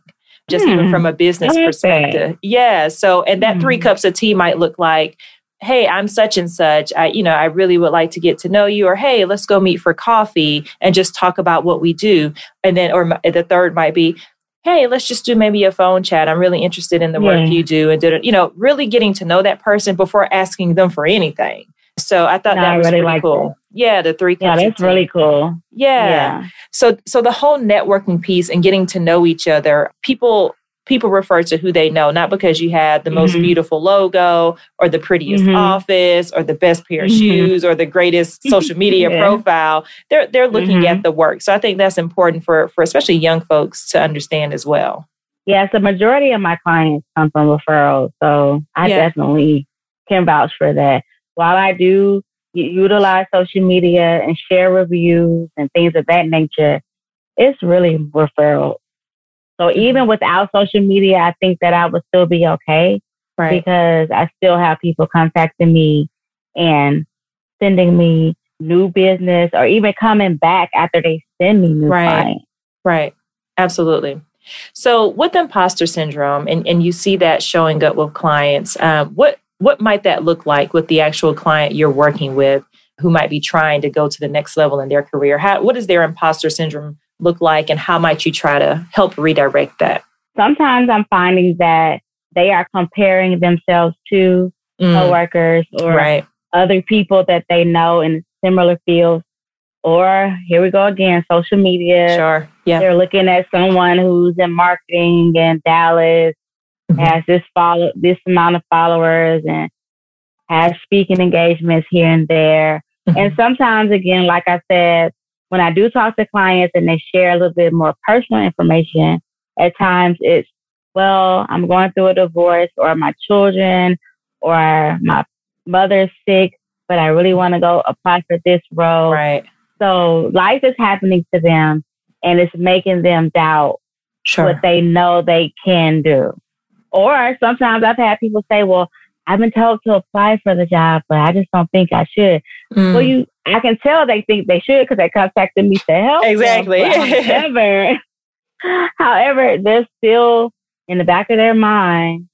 Speaker 1: just mm. even hmm. from a business perspective. Yeah. So, and that mm. three hmm. cups of tea might look like, hey, I'm such and such. I, you know, I really would like to get to know you, or hey, let's go meet for coffee and just talk about what we do. And then, or the third might be, hey, let's just do maybe a phone chat. I'm really interested in the work yeah. you do, and did it, you know, really getting to know that person before asking them for anything. So I thought no, that was really, really cool. Yeah, the three.
Speaker 2: Yeah, that's really cool.
Speaker 1: Yeah. yeah. So so the whole networking piece and getting to know each other, people people refer to who they know, not because you had the most mm-hmm. beautiful logo or the prettiest mm-hmm. office or the best pair of mm-hmm. shoes or the greatest social media yeah. profile. They're they're looking at mm-hmm. the work. So I think that's important for for especially young folks to understand as well.
Speaker 2: Yes, the majority of my clients come from referrals, so I yeah. definitely can vouch for that. While I do utilize social media and share reviews and things of that nature, it's really referral so even without social media, I think that I would still be okay right. because I still have people contacting me and sending me new business or even coming back after they send me new
Speaker 1: right.
Speaker 2: clients.
Speaker 1: Right. Absolutely. So with imposter syndrome, and, and you see that showing up with clients, um, what what might that look like with the actual client you're working with who might be trying to go to the next level in their career? How, what is their imposter syndrome look like and how might you try to help redirect that?
Speaker 2: Sometimes I'm finding that they are comparing themselves to mm. coworkers or right. other people that they know in similar fields. Or here we go again, social media.
Speaker 1: Sure. Yeah.
Speaker 2: They're looking at someone who's in marketing in Dallas, mm-hmm. has this follow this amount of followers and has speaking engagements here and there. Mm-hmm. And sometimes again, like I said, when I do talk to clients and they share a little bit more personal information, at times it's, well, I'm going through a divorce or my children or my mother's sick, but I really want to go apply for this role.
Speaker 1: Right.
Speaker 2: So life is happening to them and it's making them doubt sure. what they know they can do. Or sometimes I've had people say, well, I've been told to apply for the job, but I just don't think I should. Mm. Well, you, I can tell they think they should because they contacted me to help.
Speaker 1: Exactly.
Speaker 2: however, however, they're still in the back of their mind.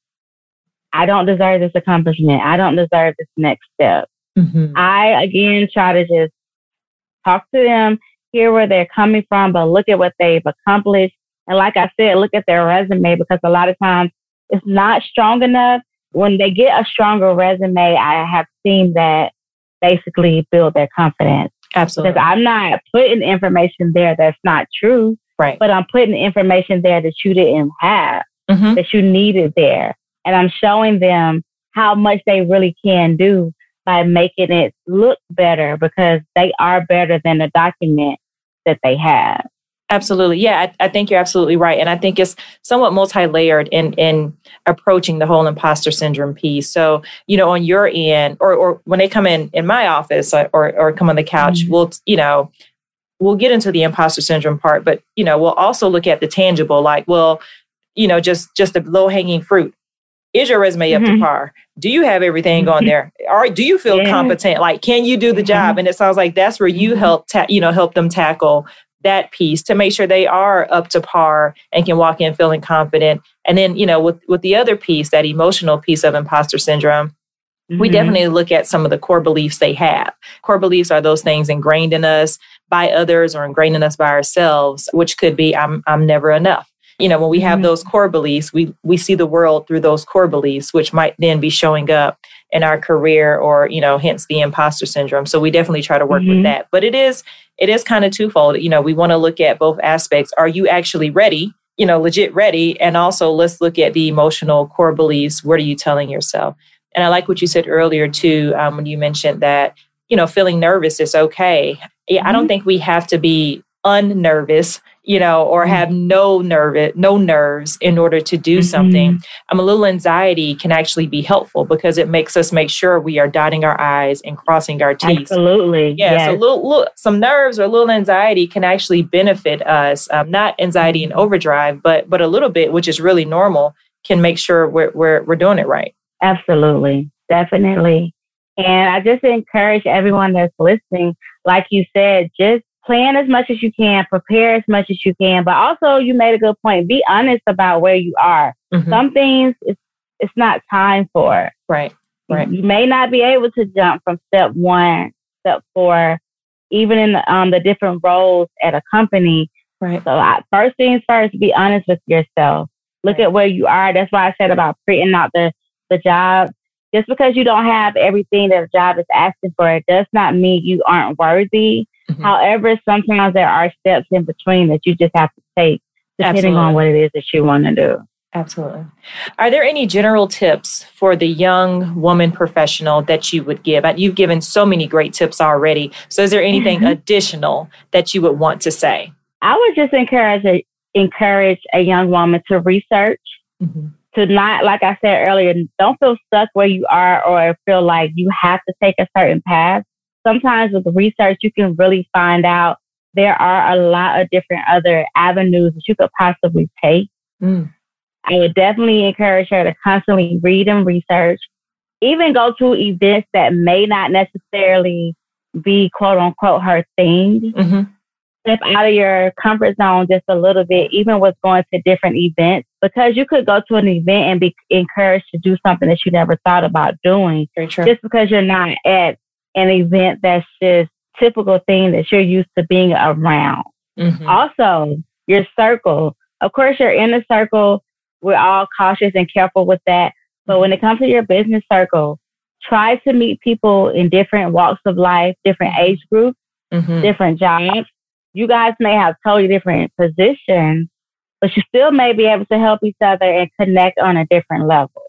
Speaker 2: I don't deserve this accomplishment. I don't deserve this next step. Mm-hmm. I again try to just talk to them, hear where they're coming from, but look at what they've accomplished. And like I said, look at their resume because a lot of times it's not strong enough when they get a stronger resume, I have seen that basically build their confidence.
Speaker 1: Absolutely.
Speaker 2: Because I'm not putting information there that's not true.
Speaker 1: Right.
Speaker 2: But I'm putting information there that you didn't have, mm-hmm. that you needed there. And I'm showing them how much they really can do by making it look better because they are better than the document that they have.
Speaker 1: Absolutely. Yeah, I, I, think you're absolutely right. And I think it's somewhat multi layered in, in approaching the whole imposter syndrome piece. So, you know, on your end, or, or when they come in in my office or, or, or come on the couch, mm-hmm. we'll, you know, we'll get into the imposter syndrome part, but, you know, we'll also look at the tangible, like, well, you know, just just the low hanging fruit. Is your resume mm-hmm. up to mm-hmm. par? Do you have everything on there? Or do you feel yeah. competent? Like, can you do the mm-hmm. job? And it sounds like that's where you mm-hmm. help, ta- you know, help them tackle that piece to make sure they are up to par and can walk in feeling confident. And then, you know, with, with the other piece, that emotional piece of imposter syndrome, mm-hmm. we definitely look at some of the core beliefs they have. Core beliefs are those things ingrained in us by others or ingrained in us by ourselves, which could be I'm I'm never enough. You know, when we have mm-hmm. those core beliefs, we we see the world through those core beliefs, which might then be showing up in our career or, you know, hence the imposter syndrome. So we definitely try to work mm-hmm. with that. But it is it is kind of twofold. You know, we want to look at both aspects. Are you actually ready? You know, legit ready. And also let's look at the emotional core beliefs. What are you telling yourself? And I like what you said earlier too, um, when you mentioned that, you know, feeling nervous is okay. Yeah, mm-hmm. I don't mm-hmm. think we have to be unnervous you know, or mm-hmm. have no nerve, no nerves in order to do mm-hmm. something. Um, a little anxiety can actually be helpful because it makes us make sure we are dotting our I's and crossing our T's.
Speaker 2: Absolutely.
Speaker 1: Yeah. Yes. So little, little, some nerves or a little anxiety can actually benefit us. Um, not anxiety and mm-hmm. overdrive, but but a little bit, which is really normal, can make sure we're we're we're doing it right.
Speaker 2: Absolutely, definitely. And I just encourage everyone that's listening, like you said, just plan as much as you can, prepare as much as you can, but also you made a good point. Be honest about where you are. Mm-hmm. Some things it's it's not time for.
Speaker 1: Right. Right.
Speaker 2: You may not be able to jump from step one, step four, even in the, um, the different roles at a company.
Speaker 1: Right.
Speaker 2: So I, first things first, be honest with yourself. Look right. at where you are. That's why I said about printing out the the job. Just because you don't have everything that a job is asking for, it does not mean you aren't worthy Mm-hmm. However, sometimes there are steps in between that you just have to take depending Absolutely. on what it is that you want to do.
Speaker 1: Absolutely. Are there any general tips for the young woman professional that you would give? You've given so many great tips already. So, is there anything mm-hmm. additional that you would want to say?
Speaker 2: I would just encourage a, encourage a young woman to research, mm-hmm. to not, like I said earlier, don't feel stuck where you are or feel like you have to take a certain path sometimes with research, you can really find out there are a lot of different other avenues that you could possibly take. Mm. I would definitely encourage her to constantly read and research, even go to events that may not necessarily be quote unquote her thing. Mm-hmm. Step out of your comfort zone just a little bit, even with going to different events, because you could go to an event and be encouraged to do something that you never thought about doing. Just because you're not at an event that's just typical thing that you're used to being around. Mm-hmm. Also, your circle. Of course, your inner circle, we're all cautious and careful with that. But when it comes to your business circle, try to meet people in different walks of life, different age groups, mm-hmm. different jobs. You guys may have totally different positions, but you still may be able to help each other and connect on a different level.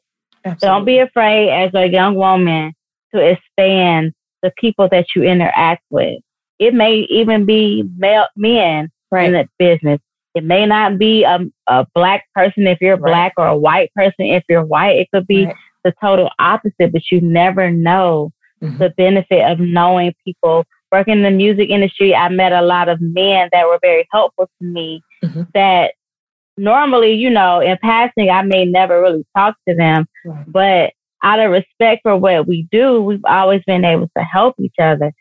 Speaker 2: Absolutely. Don't be afraid as a young woman to expand the people that you interact with. It may even be male men right. in the business. It may not be a, a black person if you're right. black or a white person if you're white. It could be right. the total opposite, but you never know mm-hmm. the benefit of knowing people. Working in the music industry, I met a lot of men that were very helpful to me mm-hmm. that normally, you know, in passing, I may never really talk to them, but out of respect for what we do, we've always been able to help each other.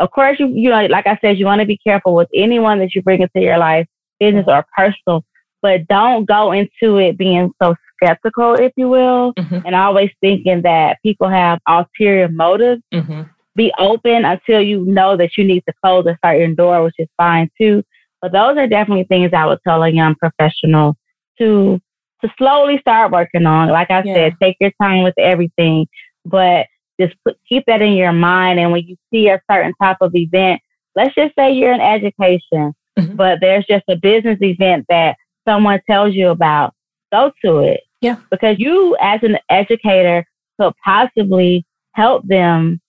Speaker 2: Of course, you, you know, like I said, you want to be careful with anyone that you bring into your life, business or personal, but don't go into it being so skeptical, if you will, mm-hmm. and always thinking that people have ulterior motives. Mm-hmm. Be open until you know that you need to close a certain door, which is fine too. But those are definitely things I would tell a young professional to to slowly start working on. Like I yeah. said, take your time with everything, but just put, keep that in your mind. And when you see a certain type of event, let's just say you're in education, mm-hmm. but there's just a business event that someone tells you about, go to it.
Speaker 1: Yeah.
Speaker 2: Because you, as an educator, could possibly help them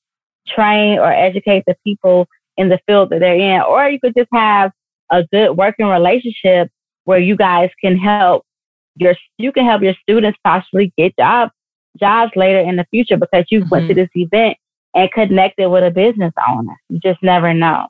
Speaker 2: train or educate the people in the field that they're in. Or you could just have a good working relationship where you guys can help your you can help your students possibly get jobs jobs later in the future because you mm-hmm. went to mm-hmm. this event and connected with a business owner. You just never know.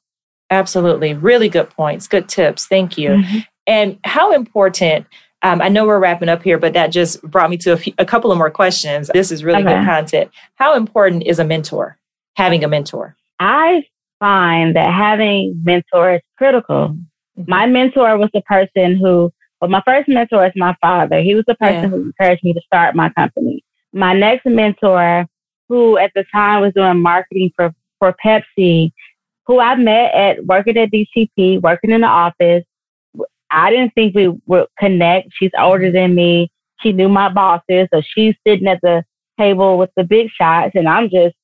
Speaker 1: Absolutely. Really good points. Good tips. Thank you. Mm-hmm. And how important, um, I know we're wrapping up here, but that just brought me to a, few, a couple of more questions. This is really okay. good content. How important is a mentor, having a mentor?
Speaker 2: I find that having mentors is critical. Mm-hmm. My mentor was the person who, well, my first mentor is my father. He was the person yeah. who encouraged me to start my company. My next mentor, who at the time was doing marketing for, for Pepsi, who I met at working at DTP, working in the office. I didn't think we would connect. She's older than me. She knew my bosses, so she's sitting at the table with the big shots, and I'm just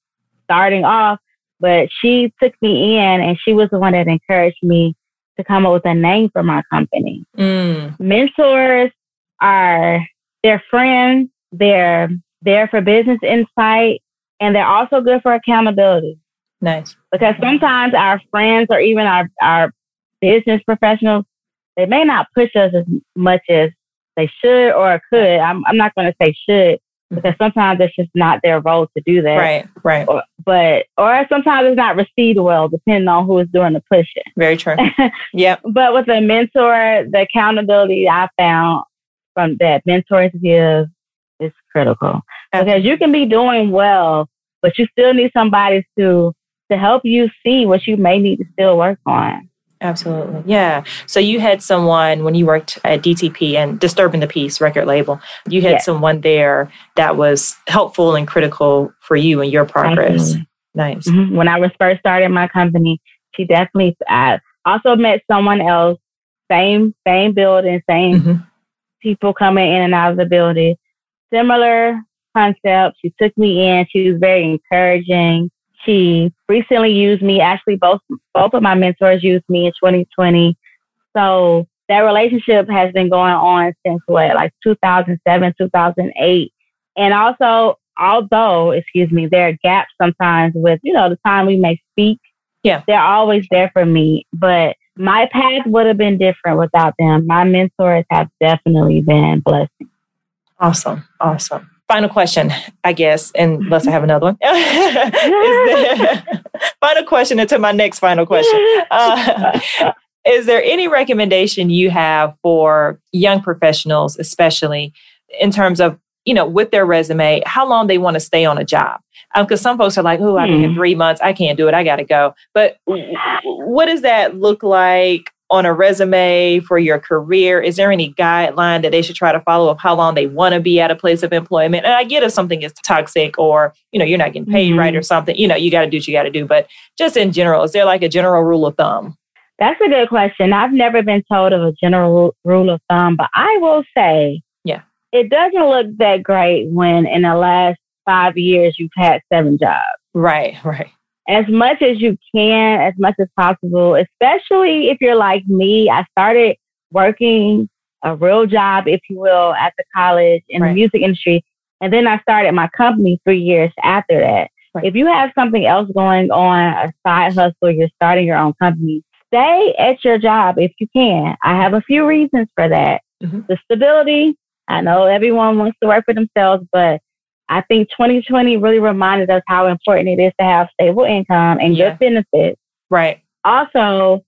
Speaker 2: starting off. But she took me in, and she was the one that encouraged me to come up with a name for my company. Mm. Mentors are they're friends. They're there for business insight, and they're also good for accountability.
Speaker 1: Nice.
Speaker 2: Because sometimes our friends or even our, our business professionals, they may not push us as much as they should or could. I'm, I'm not going to say should because sometimes it's just not their role to do that.
Speaker 1: Right, right.
Speaker 2: Or, but, or sometimes it's not received well, depending on who is doing the pushing.
Speaker 1: Very true. yep.
Speaker 2: But with a mentor, the accountability I found from that mentors give is critical because you can be doing well, but you still need somebody to to help you see what you may need to still work on.
Speaker 1: Absolutely. Yeah. So you had someone when you worked at DTP and Disturbing the Peace record label, you had yes. someone there that was helpful and critical for you and your progress. Nice.
Speaker 2: Mm-hmm. When I was first starting my company, she definitely, I also met someone else, same, same building, same mm-hmm. people coming in and out of the building. Similar concept. She took me in. She was very encouraging. She recently used me. Actually, both both of my mentors used me in 2020. So that relationship has been going on since what, like 2007, 2008. And also, although, excuse me, there are gaps sometimes with, you know, the time we may speak.
Speaker 1: Yeah.
Speaker 2: They're always there for me. But my path would have been different without them. My mentors have definitely been blessings.
Speaker 1: Awesome. Awesome final question, I guess, unless I have another one. final question into my next final question. Uh, is there any recommendation you have for young professionals, especially in terms of, you know, with their resume, how long they want to stay on a job? Because um, some folks are like, oh, I've been in three months. I can't do it. I got to go. But what does that look like on a resume for your career? Is there any guideline that they should try to follow of how long they want to be at a place of employment? And I get if something is toxic or, you know, you're not getting paid mm-hmm. right or something, you know, you got to do what you got to do. But just in general, is there like a general rule of thumb?
Speaker 2: That's a good question. I've never been told of a general rule of thumb, but I will say,
Speaker 1: yeah,
Speaker 2: it doesn't look that great when in the last five years you've had seven jobs.
Speaker 1: Right, right
Speaker 2: as much as you can, as much as possible, especially if you're like me. I started working a real job, if you will, at the college in right. the music industry. And then I started my company three years after that. Right. If you have something else going on, a side hustle, you're starting your own company, stay at your job if you can. I have a few reasons for that. Mm-hmm. The stability, I know everyone wants to work for themselves, but I think 2020 really reminded us how important it is to have stable income and yeah. good benefits.
Speaker 1: Right.
Speaker 2: Also,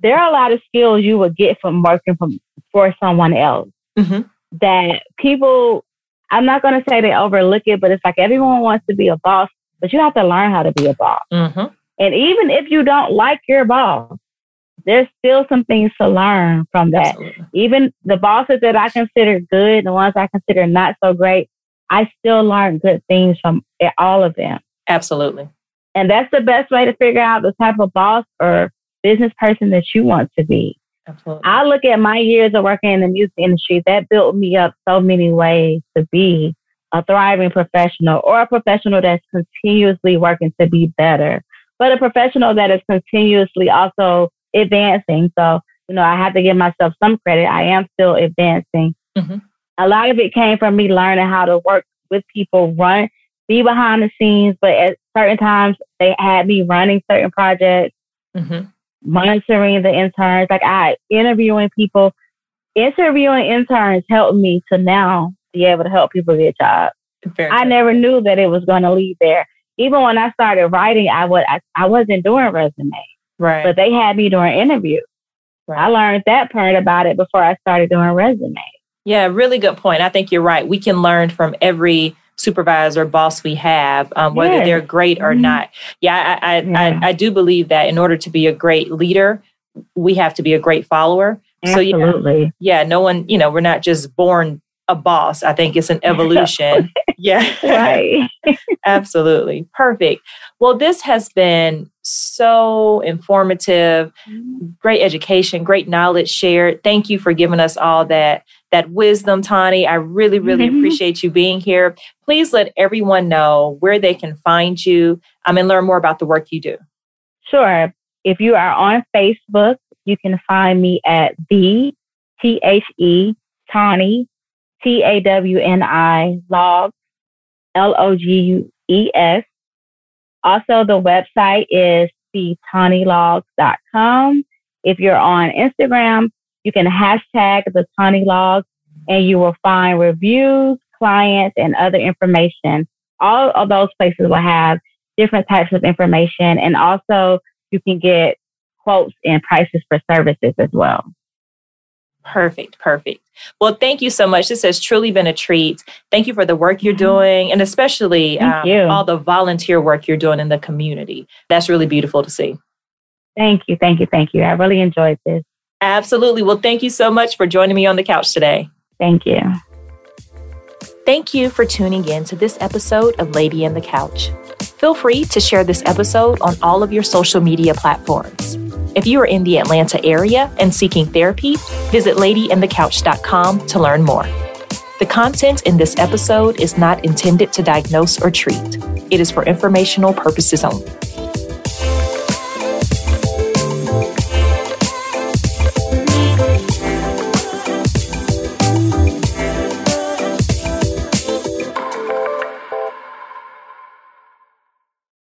Speaker 2: there are a lot of skills you would get from working from for someone else mm-hmm. that people. I'm not going to say they overlook it, but it's like everyone wants to be a boss, but you have to learn how to be a boss. Mm-hmm. And even if you don't like your boss, there's still some things to learn from that. Absolutely. Even the bosses that I consider good, the ones I consider not so great, I still learned good things from all of them.
Speaker 1: Absolutely.
Speaker 2: And that's the best way to figure out the type of boss or business person that you want to be. Absolutely. I look at my years of working in the music industry, that built me up so many ways to be a thriving professional or a professional that's continuously working to be better, but a professional that is continuously also advancing. So, you know, I have to give myself some credit. I am still advancing. Mm-hmm a lot of it came from me learning how to work with people, run, be behind the scenes. But at certain times, they had me running certain projects. Mm-hmm. monitoring the interns. Like I interviewing people, interviewing interns helped me to now be able to help people get jobs. Very I good. never knew that it was going to lead there. Even when I started writing, I would I, I wasn't doing resume, right? But they had me doing interviews. Right. I learned that part about it before I started doing resume.
Speaker 1: Yeah, really good point. I think you're right. We can learn from every supervisor, boss we have, um, whether yes. they're great or mm-hmm. not. Yeah, I, I, yeah. I, I, do believe that in order to be a great leader, we have to be a great follower.
Speaker 2: Absolutely.
Speaker 1: So yeah, yeah, no one, you know, we're not just born a boss. I think it's an evolution. yeah.
Speaker 2: Right.
Speaker 1: Absolutely. Perfect. Well, this has been so informative, mm-hmm. great education, great knowledge shared. Thank you for giving us all that that wisdom, Tawny. I really, really mm-hmm. appreciate you being here. Please let everyone know where they can find you um, and learn more about the work you do.
Speaker 2: Sure. If you are on Facebook, you can find me at the T H E Tawny T A W N I logs L O G E S. Also, the website is thetanilogs.com. If you're on Instagram, you can hashtag the Tawny Logs and you will find reviews, clients, and other information. All of those places will have different types of information and also you can get quotes and prices for services as well.
Speaker 1: Perfect, perfect. Well, thank you so much. This has truly been a treat. Thank you for the work you're doing and especially um, all the volunteer work you're doing in the community. That's really beautiful to see.
Speaker 2: Thank you, thank you, thank you. I really enjoyed this.
Speaker 1: Absolutely. Well, thank you so much for joining me on the couch today.
Speaker 2: Thank you.
Speaker 1: Thank you for tuning in to this episode of Lady in the Couch. Feel free to share this episode on all of your social media platforms. If you are in the Atlanta area and seeking therapy, visit ladyinthecouch.com to learn more. The content in this episode is not intended to diagnose or treat. It is for informational purposes only.